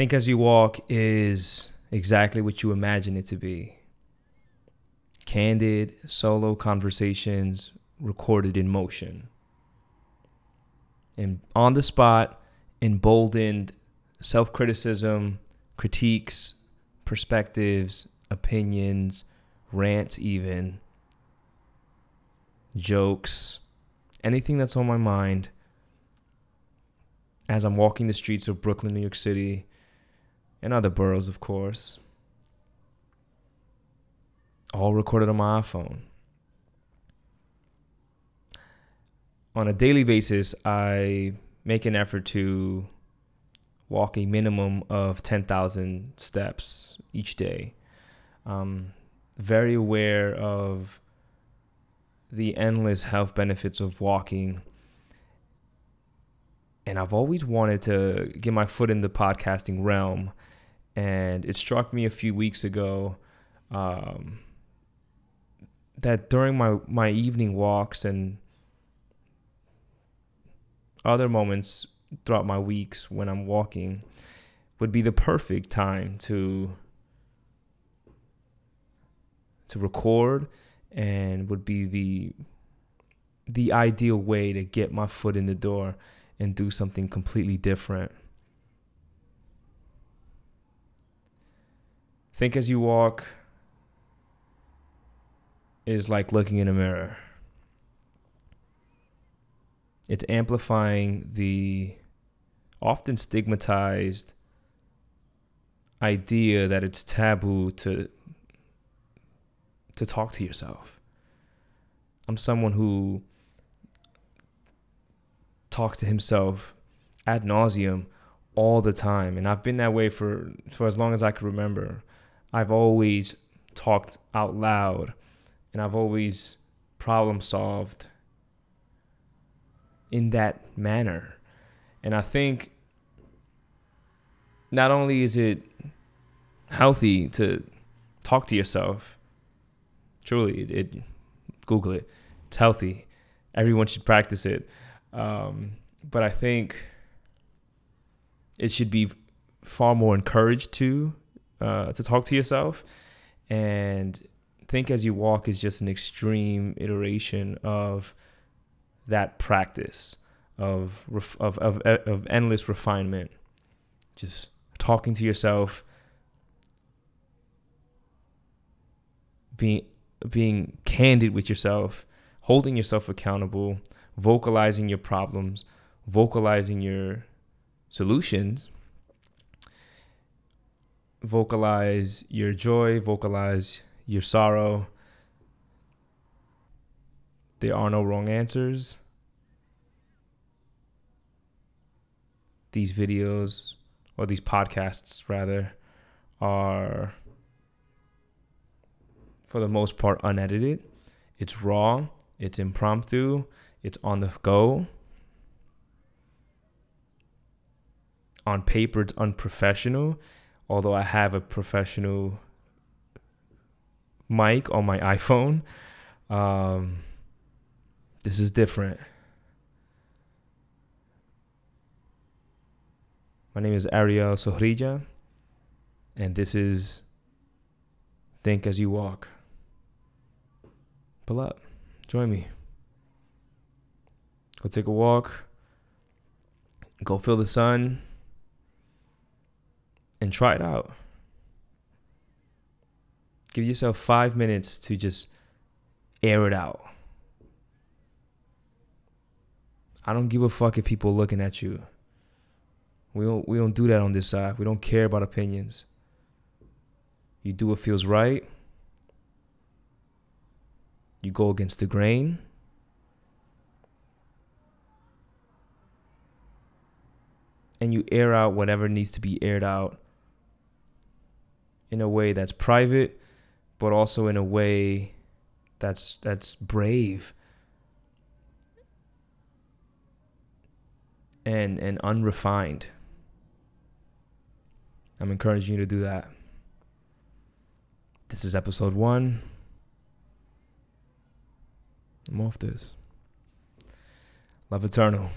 Think as you walk is exactly what you imagine it to be candid, solo conversations recorded in motion. And on the spot, emboldened self criticism, critiques, perspectives, opinions, rants, even jokes, anything that's on my mind as I'm walking the streets of Brooklyn, New York City, and other boroughs, of course. All recorded on my iPhone. On a daily basis, I make an effort to walk a minimum of 10,000 steps each day. Um, very aware of the endless health benefits of walking. And I've always wanted to get my foot in the podcasting realm. And it struck me a few weeks ago um, that during my, my evening walks and other moments throughout my weeks when I'm walking would be the perfect time to to record and would be the the ideal way to get my foot in the door and do something completely different. Think as you walk is like looking in a mirror. It's amplifying the often stigmatized idea that it's taboo to to talk to yourself. I'm someone who talks to himself ad nauseum all the time, and I've been that way for for as long as I can remember. I've always talked out loud, and I've always problem solved in that manner. And I think not only is it healthy to talk to yourself, truly, it, it Google it. It's healthy. Everyone should practice it. Um, but I think it should be far more encouraged to uh, to talk to yourself. And think as you walk is just an extreme iteration of that practice of of of, of endless refinement. Just talking to yourself being being candid with yourself holding yourself accountable vocalizing your problems vocalizing your solutions vocalize your joy vocalize your sorrow. There are no wrong answers. These videos or these podcasts rather are for the most part unedited. It's raw, it's impromptu, it's on the go. On paper, it's unprofessional, although I have a professional mic on my iPhone. Um, this is different. My name is Ariel Zorrilla, and this is Think As You Walk. Pull up, join me. Go take a walk, go feel the sun, and try it out. Give yourself five minutes to just air it out. I don't give a fuck if people are looking at you. We don't we don't do that on this side. We don't care about opinions. You do what feels right. You go against the grain. And you air out whatever needs to be aired out in a way that's private, but also in a way that's that's brave and and unrefined. I'm encouraging you to do that. This is episode one. I'm off this. Love eternal.